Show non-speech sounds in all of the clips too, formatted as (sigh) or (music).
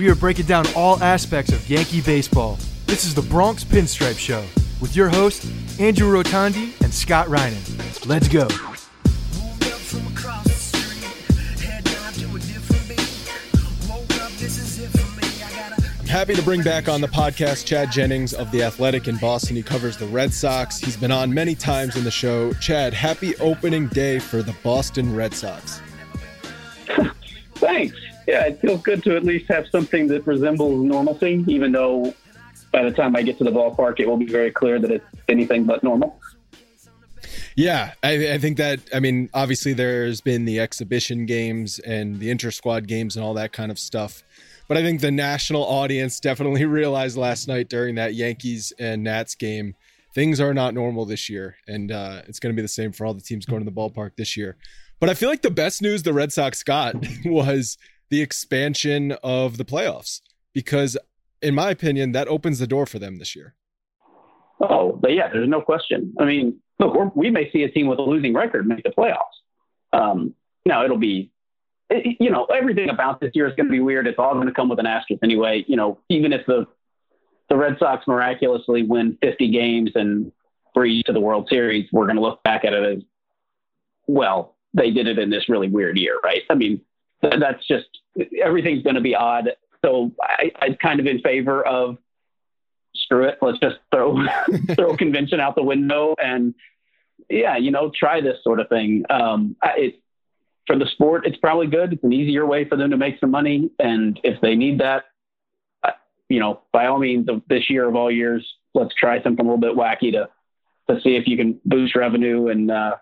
We are breaking down all aspects of Yankee baseball. This is the Bronx Pinstripe Show with your hosts, Andrew Rotondi and Scott Reinen. Let's go. I'm happy to bring back on the podcast Chad Jennings of The Athletic in Boston. He covers the Red Sox. He's been on many times in the show. Chad, happy opening day for the Boston Red Sox. (laughs) Thanks yeah, it feels good to at least have something that resembles normalcy, even though by the time I get to the ballpark, it will be very clear that it's anything but normal. Yeah, I, I, think that, I mean, obviously there's been the exhibition games and the inter squad games and all that kind of stuff. But I think the national audience definitely (laughs) realized last night during that Yankees and Nats game things are not normal this year. And uh, it's going to be the same for all the teams going to the ballpark this year. But I feel like the best news the Red Sox got (laughs) was the expansion of the playoffs because, in my opinion, that opens the door for them this year. Oh, but yeah, there's no question. I mean, look, we may see a team with a losing record make the playoffs. Um, now it'll be, you know, everything about this year is going to be weird. It's all going to come with an asterisk anyway. You know, even if the the Red Sox miraculously win 50 games and breeze to the World Series, we're going to look back at it as, well, they did it in this really weird year, right? I mean, that's just everything's going to be odd. So I, I'm kind of in favor of screw it. Let's just throw (laughs) throw convention out the window and yeah, you know, try this sort of thing. Um, it for the sport, it's probably good. It's an easier way for them to make some money, and if they need that, you know, by all means, this year of all years, let's try something a little bit wacky to to see if you can boost revenue and uh,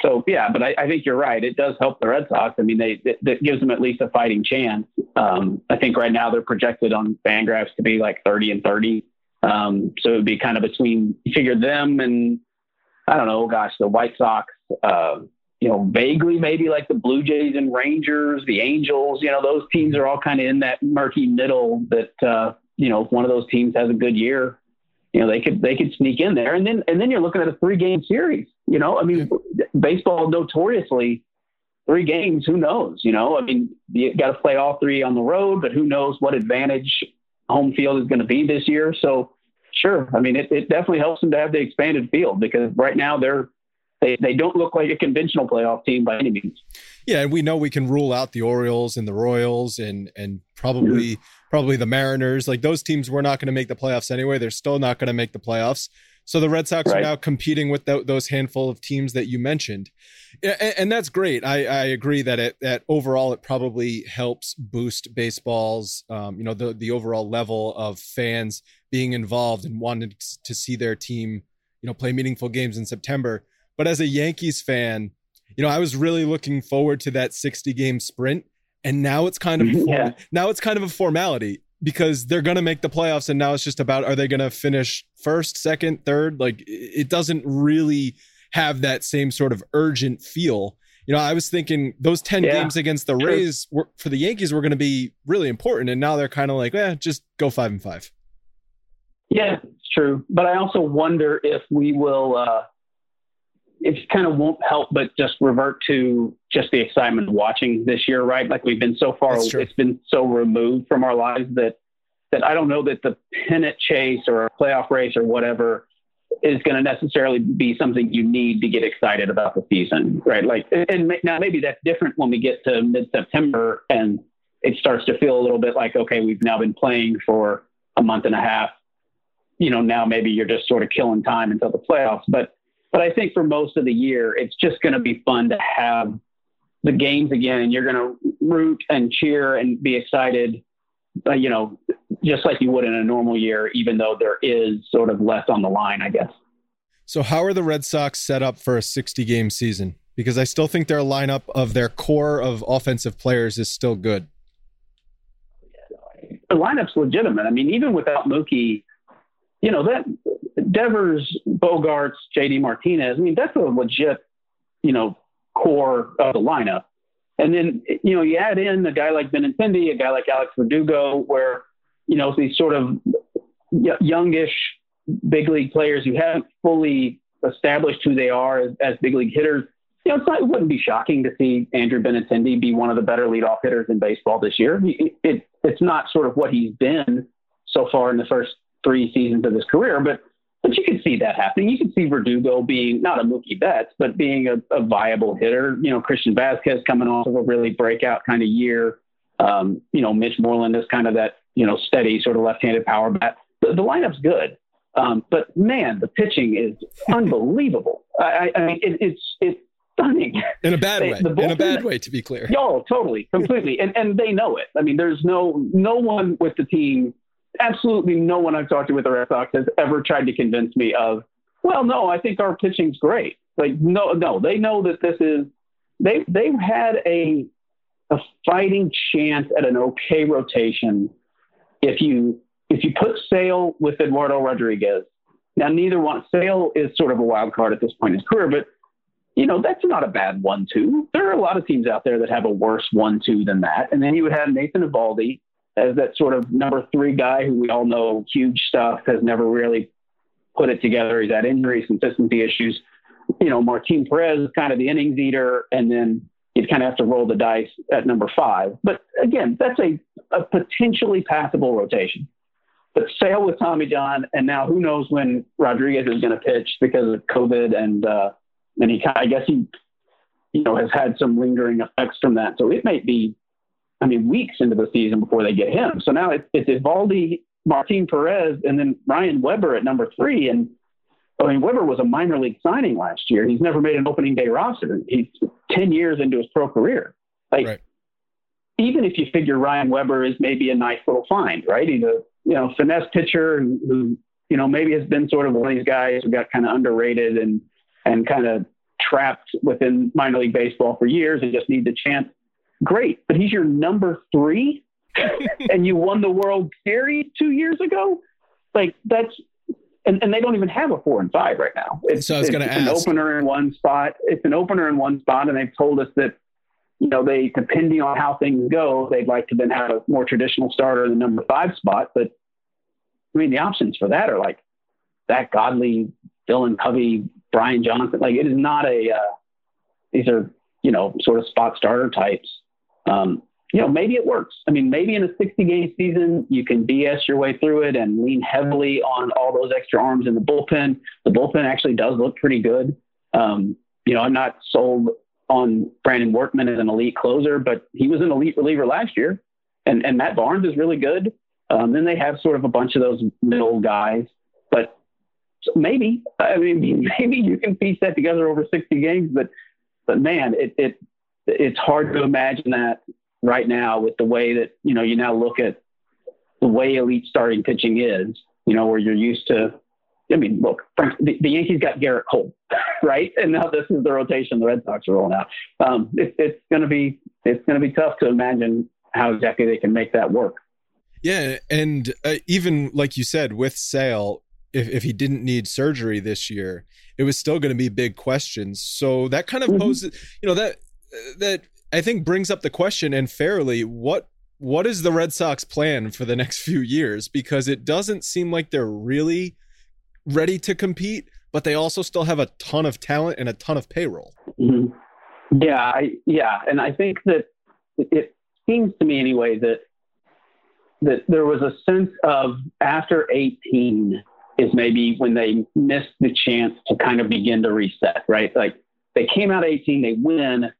so yeah, but I, I, think you're right. It does help the Red Sox. I mean, they that gives them at least a fighting chance. Um, I think right now they're projected on Fangraphs to be like 30 and 30. Um, so it would be kind of between you figure them and I don't know, gosh, the White Sox. Uh, you know, vaguely maybe like the Blue Jays and Rangers, the Angels. You know, those teams are all kind of in that murky middle. That uh, you know, if one of those teams has a good year, you know, they could they could sneak in there, and then and then you're looking at a three game series. You know, I mean, yeah. baseball notoriously three games. Who knows? You know, I mean, you got to play all three on the road, but who knows what advantage home field is going to be this year? So, sure, I mean, it, it definitely helps them to have the expanded field because right now they're they, they don't look like a conventional playoff team by any means. Yeah, and we know we can rule out the Orioles and the Royals and and probably mm-hmm. Probably the Mariners. Like those teams, we're not going to make the playoffs anyway. They're still not going to make the playoffs. So the Red Sox Right. are now competing with tho- those handful of teams that you mentioned, and, and that's great. I, I agree that it that overall it probably helps boost baseball's um, you know the the overall level of fans being involved and wanting to see their team you know play meaningful games in September. But as a Yankees fan, you know I was really looking forward to that 60 game sprint, and now it's kind of (laughs) Yeah. now it's kind of a formality because they're going to make the playoffs and now it's just about are they going to finish first second third? Like it doesn't really have that same sort of urgent feel. You know i was thinking those 10 Yeah, games against the rays were, for the yankees were going to be really important and now they're kind of like eh, just go five and five. Yeah, it's true. But I also wonder if we will, uh, it kind of won't help but just revert to just the excitement of watching this year, right? Like we've been so far, it's been so removed from our lives that, that I don't know that the pennant chase or a playoff race or whatever is going to necessarily be something you need to get excited about the season, right? Like, and now maybe that's different when we get to mid September and it starts to feel a little bit like, okay, we've now been playing for a month and a half you know, now maybe you're just sort of killing time until the playoffs. But but I think for most of the year, it's just going to be fun to have the games again, and you're going to root and cheer and be excited, uh, you know, just like you would in a normal year, even though there is sort of less on the line, I guess. so how are the red sox set up for a 60 game season because i still think their lineup of their core of offensive players is still good the lineup's legitimate. I mean, even without Mookie, you know, that Devers, Bogaerts, JD Martinez, I mean, that's a legit, you know, core of the lineup. And then, you know, you add in a guy like Benintendi, a guy like Alex Verdugo, where, you know, these sort of youngish big league players who haven't fully established who they are as, as big league hitters. You know, not, it wouldn't be shocking to see Andrew Benintendi be one of the better leadoff hitters in baseball this year. It, it, it's not sort of what he's been so far in the first three seasons of his career, but but you could see that happening. You could see Verdugo being not a Mookie Betts, but being a, a viable hitter. You know, Christian Vasquez coming off of a really breakout kind of year. Um, you know, Mitch Moreland is kind of that you know steady sort of left-handed power bat. The, the lineup's good, um, but man, the pitching is unbelievable. I, I, I mean, it, it's it's stunning. in a bad They- way in a bad way to be clear Yo, totally, completely, and and they know it. I mean, there's no no one with the team, absolutely no one I've talked to with the Red Sox has ever tried to convince me of. Well, no, I think our pitching's great. Like, no, no, they know that this is. They they've had a a fighting chance at an okay rotation if you if you put Sale with Eduardo Rodriguez. Now, neither one. Sale is sort of a wild card at this point in his career, but you know, that's not a bad one two. There are a lot of teams out there that have a worse one two than that. And then you would have Nathan Eovaldi as that sort of number three guy who we all know huge stuff, has never really put it together. He's had injuries, consistency issues. You know, Martin Perez is kind of the innings eater, and then you'd kind of have to roll the dice at number five. But again, that's a, a potentially passable rotation. But Sale with Tommy John, and now who knows when Rodriguez is going to pitch because of COVID and uh, and he, I guess he, you know, has had some lingering effects from that. So it might be, I mean, weeks into the season before they get him. So now it's, it's Eovaldi, Martin Perez, and then Ryan Weber at number three. And I mean, Weber was a minor league signing last year. He's never made an opening day roster. He's 10 years into his pro career. Like, Right. even if you figure Ryan Weber is maybe a nice little find, right? He's a, you know, finesse pitcher who, you know, maybe has been sort of one of these guys who got kind of underrated and, and kind of trapped within minor league baseball for years and just needs a chance. Great. But he's your number three (laughs) and you won the World Series two years ago. Like that's, and, and they don't even have a four and five right now. It's, So I was it's gonna ask an opener in one spot. It's an opener in one spot. And they've told us that, you know, they, depending on how things go, they'd like to then have a more traditional starter in the number five spot. But I mean, the options for that are like Zack Godley, Dylan Covey, Brian Johnson. Like it is not a, uh, these are, you know, sort of spot starter types. Um, you know, maybe it works. I mean, maybe in a 60 game season, you can BS your way through it and lean heavily on all those extra arms in the bullpen. The bullpen actually does look pretty good. Um, you know, I'm not sold on Brandon Workman as an elite closer, but he was an elite reliever last year. And, and Matt Barnes is really good. Um, then they have sort of a bunch of those middle guys. But maybe, I mean, (laughs) maybe you can piece that together over 60 games, but, but man, it, it, it's hard to imagine that right now with the way that, you know, you now look at the way elite starting pitching is, you know, where you're used to, I mean, look, the, the Yankees got Gerrit Cole, (laughs) right? And now this is the rotation the Red Sox are rolling out. Um, it, it's going to be, it's going to be tough to imagine how exactly they can make that work. Yeah, and uh, even like you said with Sale, if if he didn't need surgery this year, it was still going to be big questions. So that kind of mm-hmm. poses, you know, that that I think brings up the question and fairly what what is the Red Sox plan for the next (laughs) few years because it doesn't seem like they're really ready to compete, but they also still have a ton of talent and a ton of payroll. Mm-hmm. Yeah, I, yeah, and I think that it seems to me anyway that that there was a sense of after 18 is maybe when they missed the chance to kind of begin to reset, right? Like they came out 18, they win,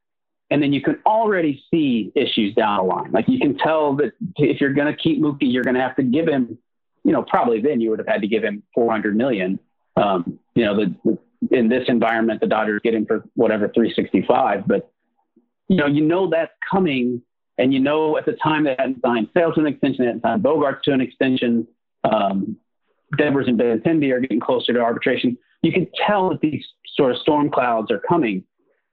and then you can already see issues down the line. Like you can tell that if you're going to keep Mookie, you're going to have to give him, you know, probably then you would have had to give him 400 million. Um, you know, the, in this environment, the Dodgers get him for whatever 365, but you know, you know that's coming and you know, at the time they hadn't signed Sales to an extension, they hadn't signed Bogaerts to an extension. Um, Devers and Benintendi are getting closer to arbitration. You can tell that these sort of storm clouds are coming.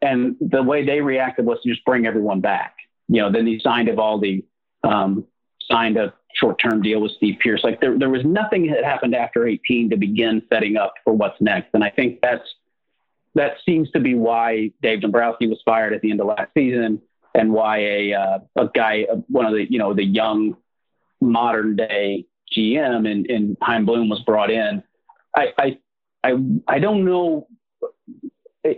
And the way they reacted was to just bring everyone back. You know, then he signed Eovaldi, um, signed a short-term deal with Steve Pearce. Like there, there was nothing that happened after 18 to begin setting up for what's next. And I think that's that seems to be why Dave Dombrowski was fired at the end of last season and why a uh, a guy, one of the you know the young modern day GM in, in Chaim Bloom was brought in. I I I, I don't know.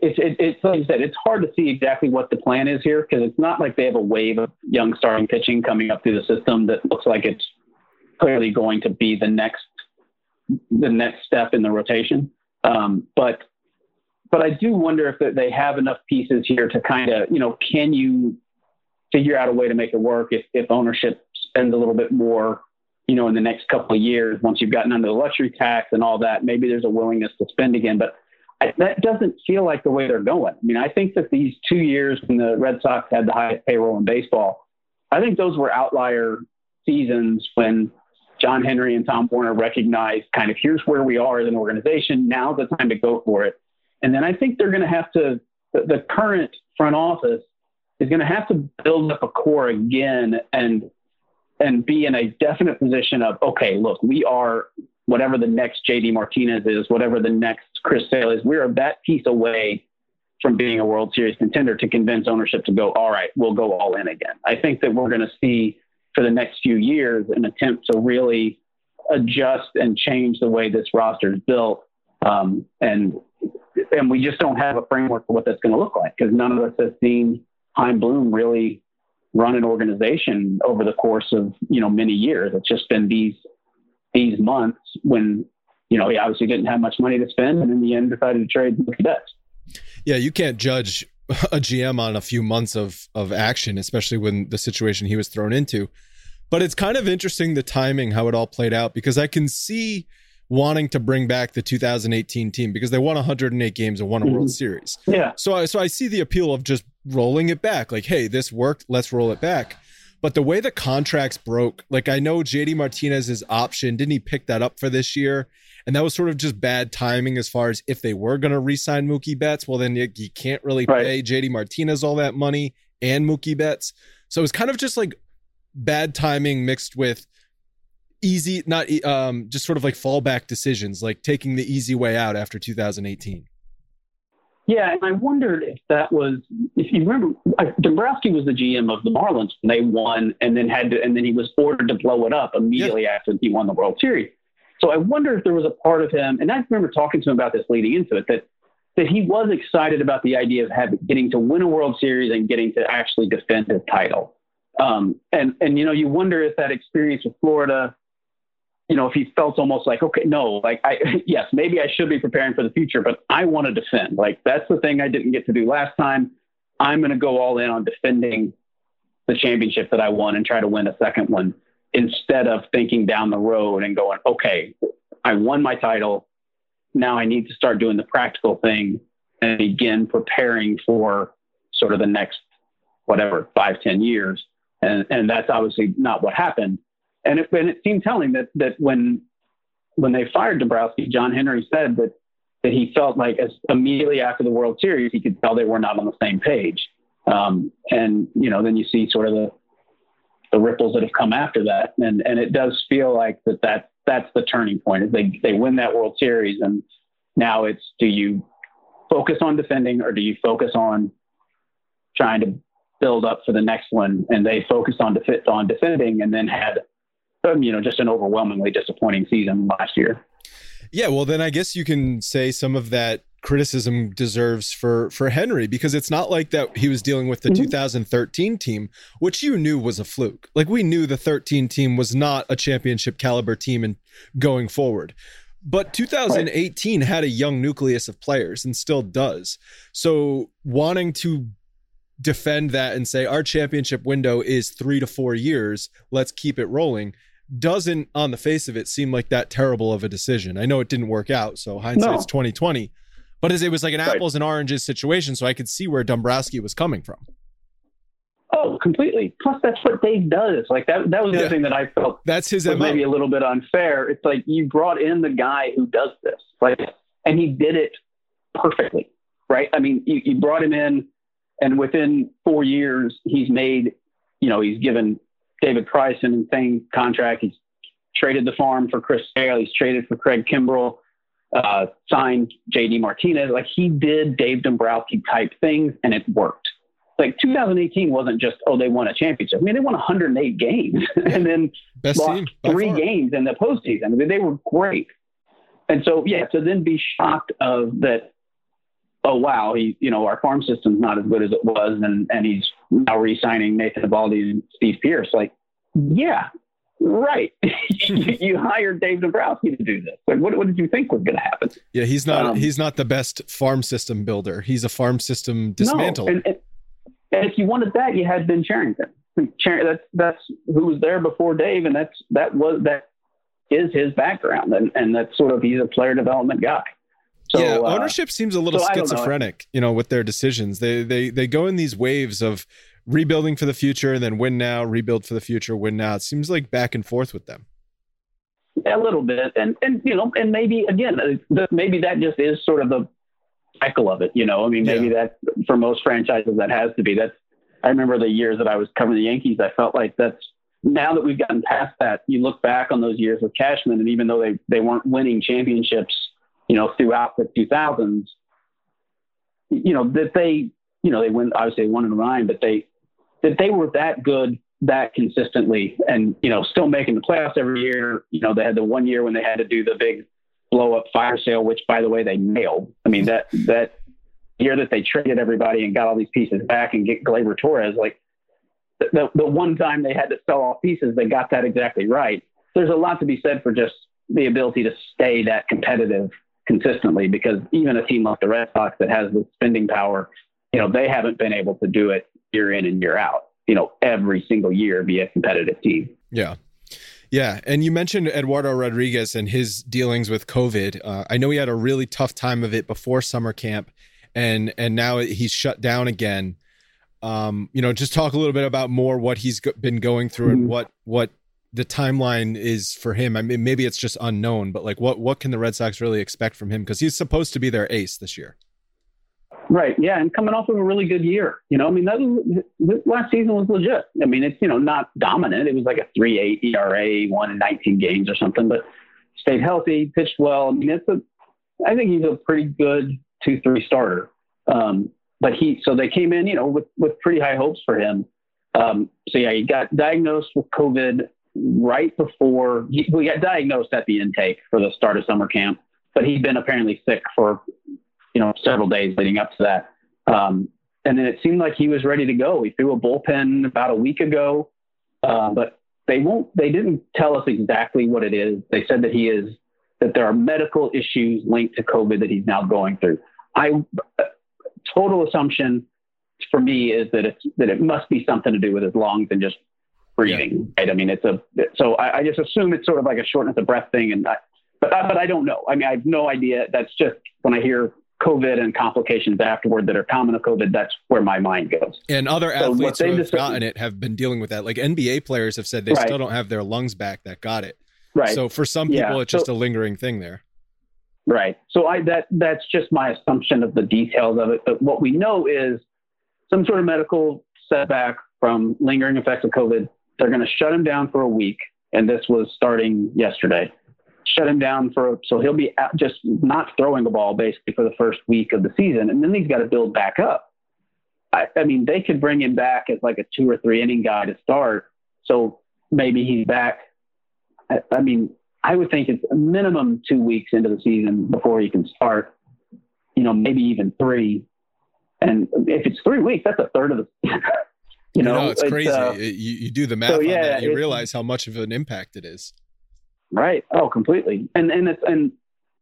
It's it, it's like you said, it's hard to see exactly what the plan is here because it's not like they have a wave of young starting pitching coming up through the system that looks like it's clearly going to be the next the next step in the rotation. Um, but but I do wonder if they have enough pieces here to kind of you know can you figure out a way to make it work if, if ownership spends a little bit more, you know, in the next couple of years, once you've gotten under the luxury tax and all that, maybe there's a willingness to spend again. But That doesn't feel like the way they're going. I mean, I think that these two years when the Red Sox had the highest payroll in baseball, I think those were outlier seasons when John Henry and Tom Werner recognized kind of here's where we are as an organization. Now's the time to go for it. And then I think they're going to have to, the, the current front office is going to have to build up a core again and and be in a definite position of okay, look, we are whatever the next JD Martinez is, whatever the next Chris Sale is, we are that piece away from being a World Series contender to convince ownership to go, all right, we'll go all in again. I think that we're going to see for the next few years an attempt to really adjust and change the way this roster is built. Um, and and we just don't have a framework for what that's going to look like because none of us has seen Chaim Bloom really run an organization over the course of you know many years. It's just been these these months when you know he obviously didn't have much money to spend, and in the end decided to trade the Betts. Yeah, you can't judge (laughs) a GM on a few months of of action, especially when the situation he was thrown into. But it's kind of interesting the timing, how it all played out, because I can see wanting to bring back the 2018 team because they won 108 games and won a mm-hmm. World Series. Yeah. So I so I see the appeal of just rolling it back. Like, hey, this worked, let's roll it back. But the way the contracts broke, like I know JD Martinez's option, didn't he pick that up for this year? And that was sort of just bad timing as far as if they were going to re-sign Mookie Betts, well then you, you can't really right. pay JD Martinez all that money and Mookie Betts. So it was kind of just like bad timing mixed with easy, not um, just sort of like fallback decisions, like taking the easy way out after 2018. Yeah, and I wondered if that was, if you remember, Dombrowski was the GM of the Marlins when they won, and then had to, and then he was ordered to blow it up immediately yeah. after he won the World Series. So I wonder if there was a part of him, and I remember talking to him about this leading into it, that that he was excited about the idea of having, getting to win a World Series and getting to actually defend his title. Um, and and you know, you wonder if that experience with Florida you know, if he felt almost like, okay, no, like I, (laughs) yes, maybe I should be preparing for the future, but I want to defend. Like that's the thing I didn't get to do last time. I'm going to go all in on defending the championship that I won and try to win a second one instead of thinking down the road and going, okay, I won my title. now I need to start doing the practical thing and begin preparing for sort of the next whatever five ten years. And and that's obviously not what happened. And it, and it seemed telling that that when when they fired Dombrowski, John Henry said that that he felt like as immediately after the World Series, he could tell they were not on the same page. Um, and you know, then you see sort of the the ripples that have come after that, and and it does feel like that that that's the turning point. They they win that World Series, and now it's do you focus on defending or do you focus on trying to build up for the next one? And they focused on def- on defending, and then had you know just an overwhelmingly disappointing season last year. Yeah, well, then I guess you can say some of that criticism deserves for for Henry because it's not like that he was dealing with the mm-hmm. 2013 team which you knew was a fluke. Like we knew the 13 team was not a championship caliber team and going forward. But 2018 right. had a young nucleus of players and still does. So wanting to defend that and say our championship window is 3 to 4 years, let's keep it rolling doesn't on the face of it seem like that terrible of a decision. I know it didn't work out, so hindsight's no. 2020 but as it was like an right. apples and oranges situation, so I could see where Dombrowski was coming from. Oh, completely. Plus, that's what Dave does. Like that. That was the yeah. thing that I felt. That's his maybe a little bit unfair. It's like you brought in the guy who does this, like, and he did it perfectly, right? I mean, you, you brought him in, and within four years, he's made. You know, he's given David Price an insane contract. He's traded the farm for Chris Sale. He's traded for Craig Kimbrel uh, signed JD Martinez. Like he did Dave Dombrowski type things and it worked. Like 2018 wasn't just, oh, they won a championship. I mean, they won 108 games (laughs) and then (laughs) Best lost three far. games in the postseason. I mean, they were great. And so, yeah, to then be shocked of that, oh, wow, he, you know, our farm system's not as good as it was. And, and he's now re-signing Nathan Eovaldi and Steve Pearce. Like, yeah, Right. (laughs) you hired Dave Dombrowski to do this. Like, what, what did you think was going to happen? Yeah, he's not. Um, he's not the best farm system builder. He's a farm system dismantler. No, and, and, and, if you wanted that, you had Ben Cherington. That's that's who was there before Dave, and that's that was that is his background, and and that's sort of he's a player development guy. So, yeah, uh, ownership uh, seems a little so schizophrenic, know. you know, with their decisions. They they they go in these waves of rebuilding for the future and then win now, rebuild for the future, win now. It seems like back and forth with them. A little bit, and and you know, and maybe again, uh, maybe that just is sort of the cycle of it. You know, I mean, maybe yeah. that for most franchises that has to be. That's I remember the years that I was covering the Yankees. I felt like that's now that we've gotten past that. You look back on those years with Cashman, and even though they they weren't winning championships, you know, throughout the 2000s, you know that they you know they win obviously they won in nine, but they that they were that good that consistently and you know still making the playoffs every year. You know they had the one year when they had to do the big blow up fire sale which by the way they nailed. I mean that that year that they traded everybody and got all these pieces back and get Gleyber Torres like the, the one time they had to sell off pieces they got that exactly right. There's a lot to be said for just the ability to stay that competitive consistently because even a team like the Red Sox that has the spending power you know they haven't been able to do it year in and year out, you know, every single year be a competitive team. Yeah. Yeah, and you mentioned Eduardo Rodriguez and his dealings with COVID. Uh, I know he had a really tough time of it before summer camp, and and now he's shut down again. Um, you know, just talk a little bit about more what he's go- been going through mm-hmm. and what what the timeline is for him. I mean, maybe it's just unknown, but like, what what can the Red Sox really expect from him? Because he's supposed to be their ace this year. Right. Yeah. And coming off of a really good year, you know, I mean, that was, last season was legit. I mean, it's, you know, not dominant. It was like a 3 8 ERA, won 19 games or something, but stayed healthy, pitched well. I mean, it's a, I think he's a pretty good 2 3 starter. Um, but he, so they came in, you know, with, with pretty high hopes for him. Um, so yeah, he got diagnosed with COVID right before he, we got diagnosed at the intake for the start of summer camp, but he'd been apparently sick for you know, several days leading up to that. Um, and then it seemed like he was ready to go. He threw a bullpen about a week ago, uh, but they won't. They didn't tell us exactly what it is. They said that he is that there are medical issues linked to COVID that he's now going through. I total assumption for me is that it's that it must be something to do with his lungs and just breathing. Yeah. Right? I mean, it's a so I, I, just assume it's sort of like a shortness of breath thing, and I, but but but I don't know. I mean, I have no idea. That's just when I hear COVID and complications afterward that are common to COVID, that's where my mind goes. And other so athletes who have gotten it have been dealing with that. Like NBA players have said they right. still don't have their lungs back that got it. Right. So for some people, yeah. it's just so, a lingering thing there. Right. So I that that's just my assumption of the details of it. But what we know is some sort of medical setback from lingering effects of COVID. They're going to shut him down for a week, and this was starting yesterday shut him down for so he'll be just not throwing the ball basically for the first week of the season, and then he's got to build back up. I, I mean, they could bring him back as like a two or three inning guy to start, so maybe he's back. I, I mean, I would think it's a minimum two weeks into the season before he can start. You know, maybe even three. And if it's three weeks, that's a third of the. (laughs) you know, know it's, it's, crazy. Uh, you, you do the math so, yeah, you realize how much of an impact it is. Right. Oh, completely. And and it's and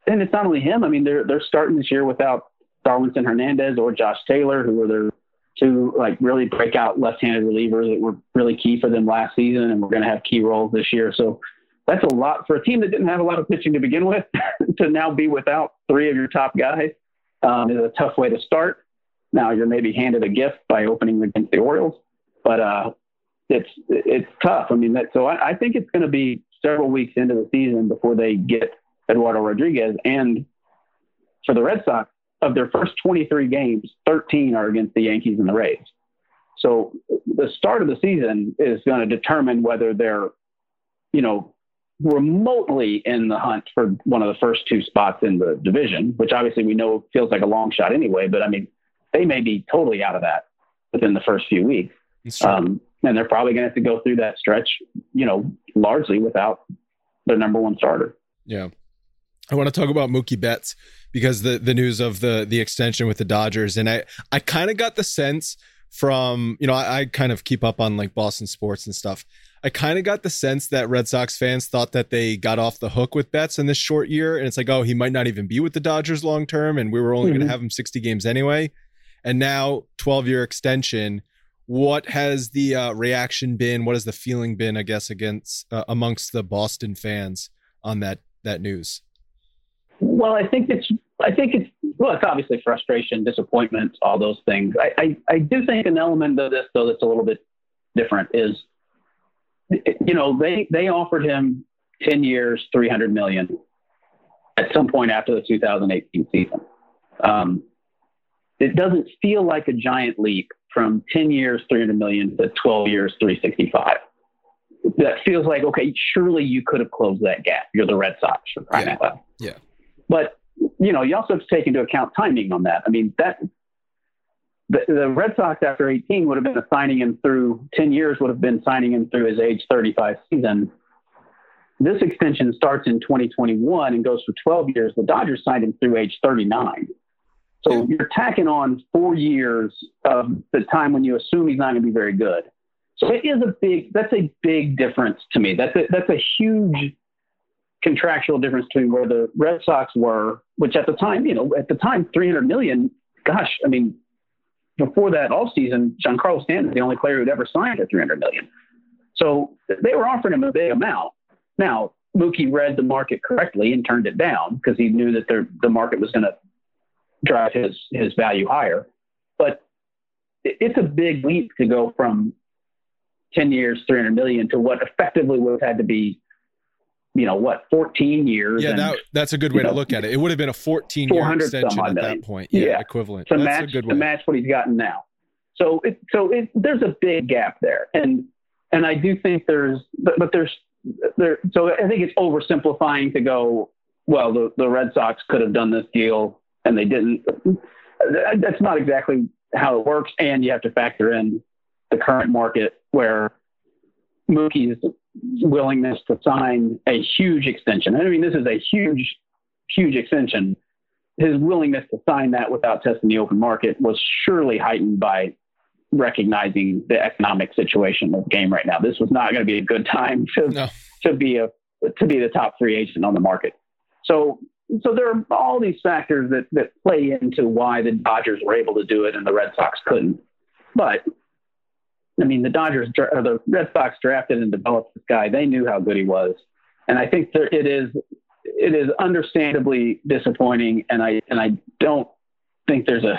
and it's not only him. I mean, they're they're starting this year without Darwinzon Hernandez or Josh Taylor, who were their two like really breakout left-handed relievers that were really key for them last season, and we're going to have key roles this year. So that's a lot for a team that didn't have a lot of pitching to begin with (laughs) to now be without three of your top guys. Um, is a tough way to start. Now you're maybe handed a gift by opening against the Orioles, but uh, it's it's tough. I mean, that, so I, I think it's going to be several weeks into the season before they get Eduardo Rodriguez. And for the Red Sox, of their first 23 games, 13 are against the Yankees and the Rays. So the start of the season is going to determine whether they're, you know, remotely in the hunt for one of the first two spots in the division, which obviously we know feels like a long shot anyway. But I mean, they may be totally out of that within the first few weeks. Um, and they're probably going to have to go through that stretch, you know, largely without their number one starter. Yeah. I want to talk about Mookie Betts because the the news of the the extension with the Dodgers, and I I kind of got the sense from you know I, I, kind of keep up on like Boston sports and stuff. I kind of got the sense that Red Sox fans thought that they got off the hook with Betts in this short year, and it's like oh he might not even be with the Dodgers long term, and we were only mm-hmm. going to have him sixty games anyway, and now twelve year extension what has the uh, reaction been? What has the feeling been? I guess against uh, amongst the Boston fans on that that news. Well, I think it's I think it's well, it's obviously frustration, disappointment, all those things. I, I, I do think an element of this though that's a little bit different is you know they they offered him 10 years 300 million at some point after the 2018 season um, it doesn't feel like a giant leap from 10 years, 300 million to 12 years, 365. That feels like, okay, surely you could have closed that gap. You're the Red Sox for crying yeah. out. Yeah. But, you know, you also have to take into account timing on that. I mean, that the, the Red Sox after 18 would have been signing him through 10 years would have been signing him through his age 35 season. This extension starts in 2021 and goes for 12 years. The Dodgers signed him through age 39. So you're tacking on four years of the time when you assume he's not going to be very good. So it is a big, that's a big difference to me. That's a, that's a huge contractual difference between where the Red Sox were, which at the time, you know, at the time, 300 million, gosh, I mean, before that all season, Giancarlo Stanton is the only player who'd ever signed at 300 million. So they were offering him a big amount. Now, Mookie read the market correctly and turned it down because he knew that the market was going to drive his his value higher. But it's a big leap to go from 10 years, 300 million to what effectively would have had to be, you know, what, 14 years. Yeah, and, that, that's a good way to know, look at it. It would have been a 14 year extension at million. that point. Yeah, yeah. equivalent. To that's match, to match what he's gotten now. So it, so it, there's a big gap there. And, and I do think there's, but, but there's, there, so I think it's oversimplifying to go, well, the, the Red Sox could have done this deal and they didn't. That's not exactly how it works. And you have to factor in the current market where Mookie's willingness to sign a huge extension. I mean, this is a huge, huge extension. His willingness to sign that without testing the open market was surely heightened by recognizing the economic situation of the game right now. This was not going to be a good time to no. to be a to be the top three agent on the market. So so there are all these factors that, that play into why the Dodgers were able to do it and the Red Sox couldn't. But I mean, the Dodgers or the Red Sox drafted and developed this guy. They knew how good he was, and I think there, it is it is understandably disappointing, and I and I don't think there's a,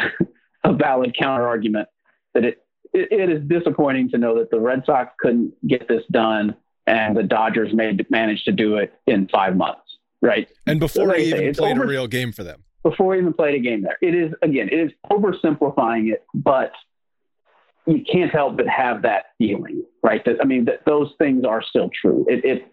(laughs) a valid counter argument that it, it it is disappointing to know that the Red Sox couldn't get this done and the Dodgers made managed to do it in five months, right? And before he even played over, a real game for them. Before he even played a game there, it is again, it is oversimplifying it, but you can't help but have that feeling, right? That I mean, that those things are still true. It, it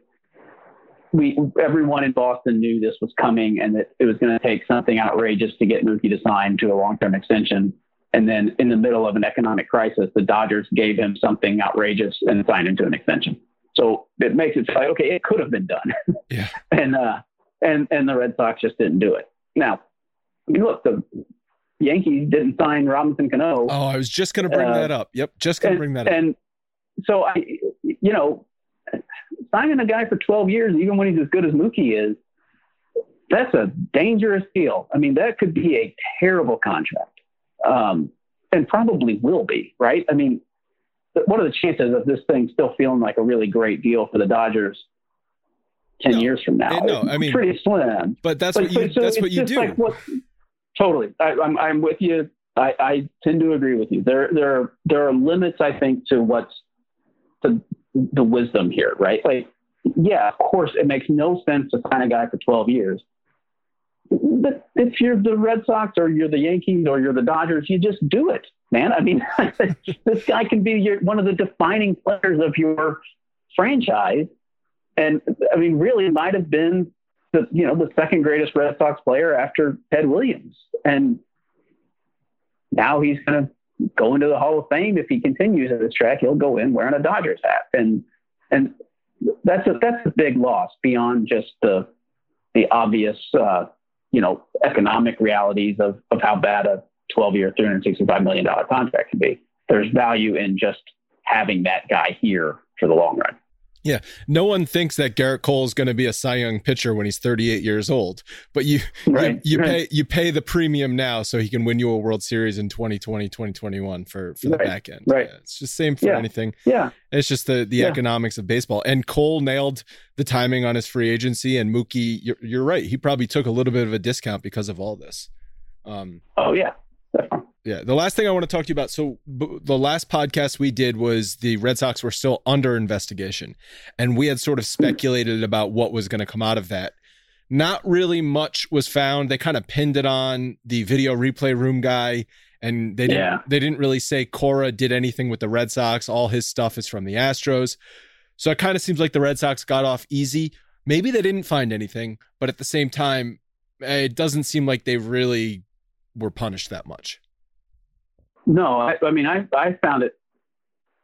we everyone in Boston knew this was coming and that it was going to take something outrageous to get Mookie to sign to a long-term extension. And then in the middle of an economic crisis, the Dodgers gave him something outrageous and signed him to an extension. So it makes it like, okay, it could have been done. Yeah. (laughs) and uh, and and the Red Sox just didn't do it. Now, I mean, look, the Yankees didn't sign Robinson Cano. Oh, I was just going to bring uh, that up. Yep, just going to bring that up. And so I, you know, signing a guy for 12 years, even when he's as good as Mookie is, that's a dangerous deal. I mean, that could be a terrible contract, um, and probably will be, right? I mean, what are the chances of this thing still feeling like a really great deal for the Dodgers 10 no, years from now? No, I mean, pretty slim. But that's but, what you, so that's what you do. Like what, totally. I, I'm, I'm with you. I, I tend to agree with you. There, there, there are limits, I think, to what's the the wisdom here, right? Like, yeah, of course, it makes no sense to sign a guy for 12 years. But if you're the Red Sox or you're the Yankees or you're the Dodgers, you just do it, man. I mean, (laughs) this guy can be your, one of the defining players of your franchise. And I mean, really might have been the, you know, the second greatest Red Sox player after Ted Williams. And now he's going to go into the Hall of Fame if he continues at this track. He'll go in wearing a Dodgers hat, and and that's a that's a big loss beyond just the the obvious uh, you know economic realities of of how bad a 12 year 365 million dollar contract can be. There's value in just having that guy here for the long run. Yeah, no one thinks that Gerrit Cole is going to be a Cy Young pitcher when he's 38 years old, but you right, you, you right. pay you pay the premium now so he can win you a World Series in 2020, 2021 for for the right, back end. Right, yeah, it's just same for yeah. anything. Yeah, it's just the the yeah. economics of baseball. And Cole nailed the timing on his free agency, and Mookie, you're, you're right. He probably took a little bit of a discount because of all this. Um, oh yeah, definitely. Yeah. The last thing I want to talk to you about. So, b- the last podcast we did was the Red Sox were still under investigation, and we had sort of speculated about what was going to come out of that. Not really much was found. They kind of pinned it on the video replay room guy, and they didn't. Yeah. They didn't really say Cora did anything with the Red Sox. All his stuff is from the Astros. So it kind of seems like the Red Sox got off easy. Maybe they didn't find anything, but at the same time, eh, it doesn't seem like they really were punished that much. No, I, I mean, I, I found it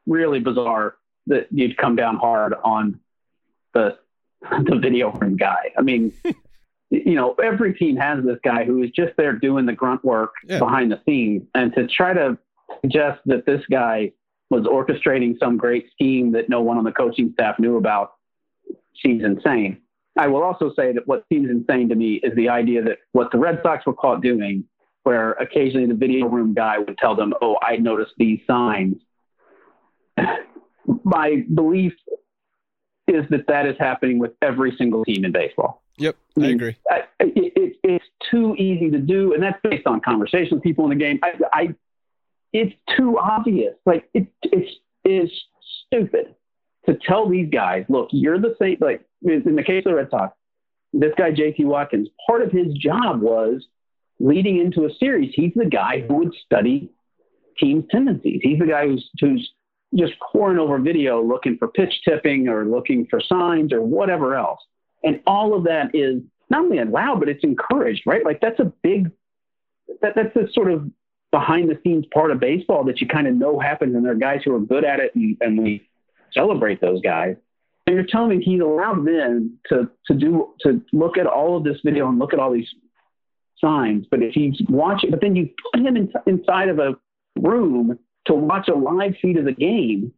really bizarre that you'd come down hard on the the video room guy. I mean, (laughs) you know, every team has this guy who is just there doing the grunt work yeah. behind the scenes, and to try to suggest that this guy was orchestrating some great scheme that no one on the coaching staff knew about seems insane. I will also say that what seems insane to me is the idea that what the Red Sox were caught doing where occasionally the video room guy would tell them, "Oh, I noticed these signs." (sighs) My belief is that that is happening with every single team in baseball. Yep, I, mean, I agree. I, it, it, it's too easy to do, and that's based on conversations with people in the game. I, I it's too obvious. Like it, it's is stupid to tell these guys, look, you're the same. Like in the case of the Red Sox, this guy J.T. Watkins, part of his job was leading into a series, he's the guy who would study team tendencies. He's the guy who's, who's just pouring over video looking for pitch tipping or looking for signs or whatever else. And all of that is not only allowed, but it's encouraged, right? Like that's a big, that, that's a sort of behind the scenes part of baseball that you kind of know happens. And there are guys who are good at it and, and we celebrate those guys. And you're telling me he's allowed then to, to do, to look at all of this video and look at all these signs. But if he's watching, but then you put him in, inside of a room to watch a live feed of the game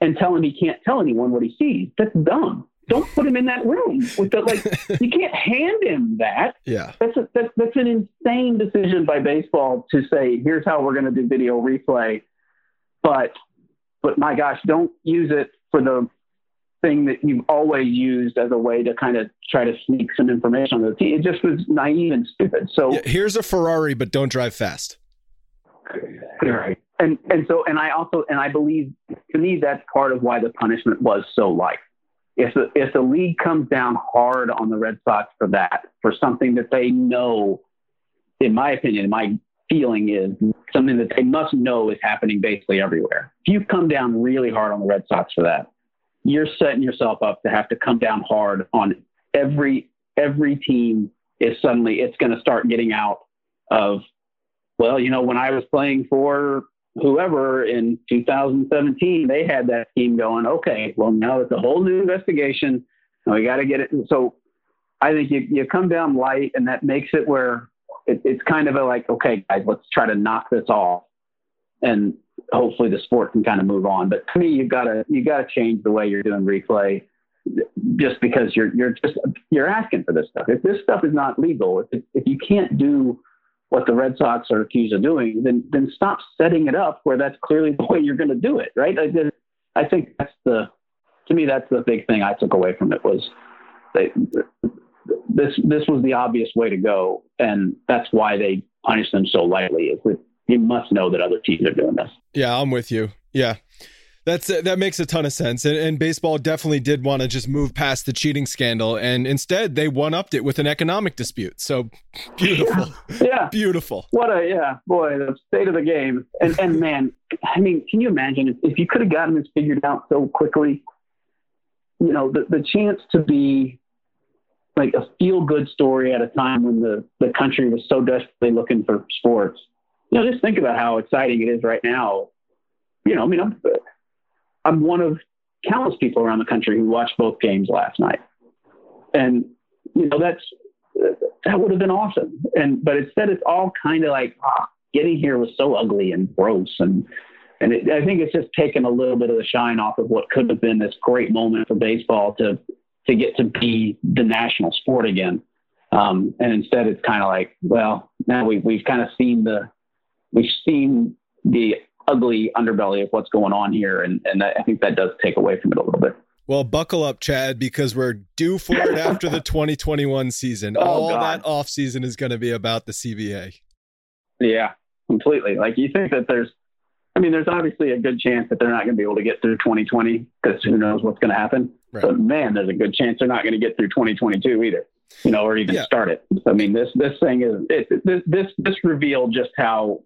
and tell him he can't tell anyone what he sees. That's dumb. Don't put him in that room with the like. (laughs) you can't hand him that. Yeah, that's a, that's that's an insane decision by baseball to say, here's how we're going to do video replay, but but my gosh, don't use it for the thing that you've always used as a way to kind of try to sneak some information on the team. It just was naive and stupid. So yeah, here's a Ferrari, but don't drive fast. Right. And and so and I also and I believe to me that's part of why the punishment was so light. If the if the league comes down hard on the Red Sox for that, for something that they know, in my opinion, my feeling is something that they must know is happening basically everywhere. If you come down really hard on the Red Sox for that, you're setting yourself up to have to come down hard on every every team is suddenly it's going to start getting out of well, you know, when I was playing for whoever in 2017, they had that team going, okay, well, now it's a whole new investigation. And we got to get it. So I think you, you come down light, and that makes it where it, it's kind of a like, okay, guys, let's try to knock this off. And hopefully the sport can kind of move on. But to me, you gotta you gotta change the way you're doing replay, just because you're you're just you're asking for this stuff. If this stuff is not legal, if if you can't do what the Red Sox are accused of doing, then then stop setting it up where that's clearly (laughs) the way you're going to do it, right? I, I think that's the to me that's the big thing I took away from it was they, this this was the obvious way to go, and that's why they punish them so lightly. Is that you must know that other teams are doing this. Yeah, I'm with you. Yeah. That's that makes a ton of sense, and, and baseball definitely did want to just move past the cheating scandal, and instead they one upped it with an economic dispute. So beautiful, yeah, yeah. beautiful. What a yeah, boy, the state of the game, and and man, I mean, can you imagine if, if you could have gotten this figured out so quickly? You know, the the chance to be like a feel good story at a time when the the country was so desperately looking for sports you know, just think about how exciting it is right now. You know, I mean, I'm, I'm one of countless people around the country who watched both games last night. And, you know, that's, that would have been awesome. And, but instead it's all kind of like, ah, getting here was so ugly and gross. And, and it, I think it's just taken a little bit of the shine off of what could have been this great moment for baseball to, to get to be the national sport again. Um, and instead it's kind of like, well, now we, we've kind of seen the, we've seen the ugly underbelly of what's going on here, and and I think that does take away from it a little bit. Well, buckle up, Chad, because we're due for it after the (laughs) 2021 season. Oh, All God. that off season is going to be about the CBA. Yeah, completely. Like you think that there's, I mean, there's obviously a good chance that they're not going to be able to get through 2020 because who knows what's going to happen. Right. But man, there's a good chance they're not going to get through 2022 either. You know, or even yeah. start it. I mean, this this thing is it, this this this revealed just how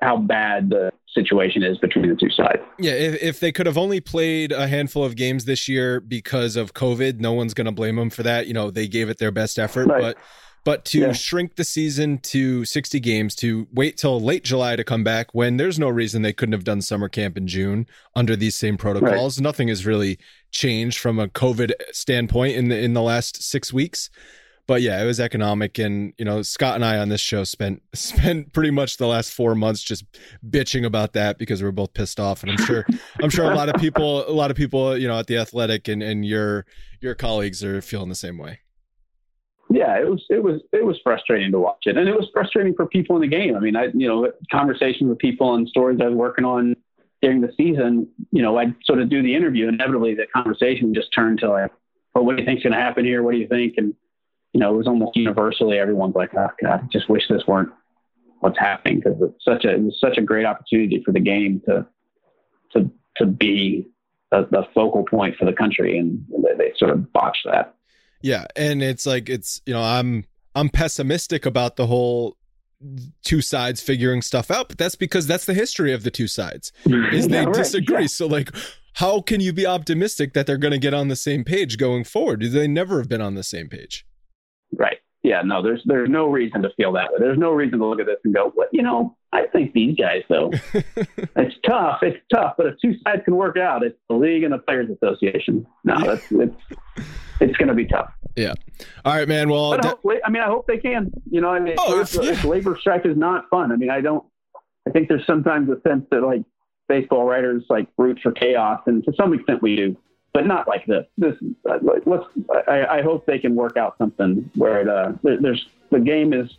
how bad the situation is between the two sides. Yeah, if, if they could have only played a handful of games this year because of COVID, no one's going to blame them for that. You know, they gave it their best effort, right. but but to yeah. shrink the season to 60 games, to wait till late July to come back when there's no reason they couldn't have done summer camp in June under these same protocols. Right. Nothing has really changed from a COVID standpoint in the in the last six weeks but yeah, it was economic, and you know, Scott and I on this show spent (laughs) spent pretty much the last four months just bitching about that because we are both pissed off, and I'm sure I'm sure a lot of people, a lot of people, you know, at the Athletic and and your your colleagues are feeling the same way. Yeah, it was it was it was frustrating to watch it, and it was frustrating for people in the game. I mean, I you know, conversations with people and stories I was working on during the season. You know, I'd sort of do the interview. Inevitably, the conversation just turned to like, "Well, what do you think's going to happen here? What do you think?" and you know, it was almost universally everyone's like, oh God, I just wish this weren't what's happening because it's such a it was such a great opportunity for the game to to to be the, the focal point for the country, and they, they sort of botched that. Yeah, and it's like it's you know I'm I'm pessimistic about the whole two sides figuring stuff out, but that's because that's the history of the two sides (laughs) is they right. disagree. Yeah. So like how can you be optimistic that they're going to get on the same page going forward? Do they never have been on the same page. Right. Yeah. No, there's there's no reason to feel that way. There's no reason to look at this and go, well, you know, I think these guys though. (laughs) it's tough. It's tough, but if two sides can work out, it's the league and the players association. No, that's it's it's going to be tough. Yeah. All right, man. Well, but hopefully, I mean, I hope they can. You know, I mean, oh, if, yeah. labor strike is not fun. I mean, I don't. I think there's sometimes a sense that like baseball writers like root for chaos, and to some extent we do but not like this. This uh, let's. I, I, hope they can work out something where it, uh, there's the game is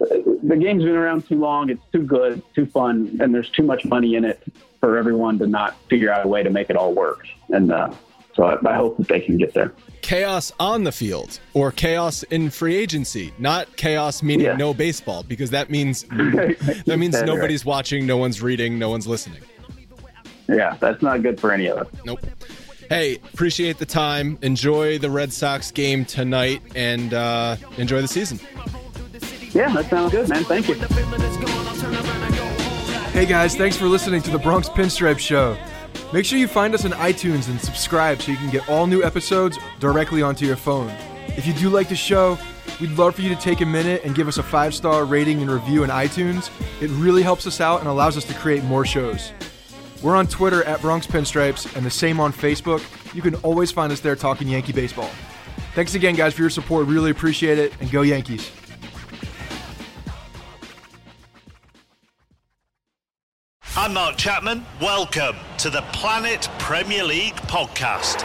the game's been around too long. It's too good, too fun, and there's too much money in it for everyone to not figure out a way to make it all work. And uh, So I, I hope that they can get there. Chaos on the field or chaos in free agency, not chaos meaning Yeah. no baseball, because that means (laughs) that means nobody's watching, no one's reading, no one's listening. Yeah, that's not good for any of us. Nope. Hey, appreciate the time. Enjoy the Red Sox game tonight and uh, enjoy the season. Yeah, that sounds good, man. Thank you. Hey guys, thanks for listening to the Bronx Pinstripe Show. Make sure you find us on iTunes and subscribe so you can get all new episodes directly onto your phone. If you do like the show, we'd love for you to take a minute and give us a five star rating and review in iTunes. It really helps us out and allows us to create more shows. We're on Twitter at Bronx Pinstripes and the same on Facebook. You can always find us there talking Yankee baseball. Thanks again, guys, for your support. Really appreciate it, and go Yankees. I'm Mark Chapman. Welcome to the Planet Premier League podcast.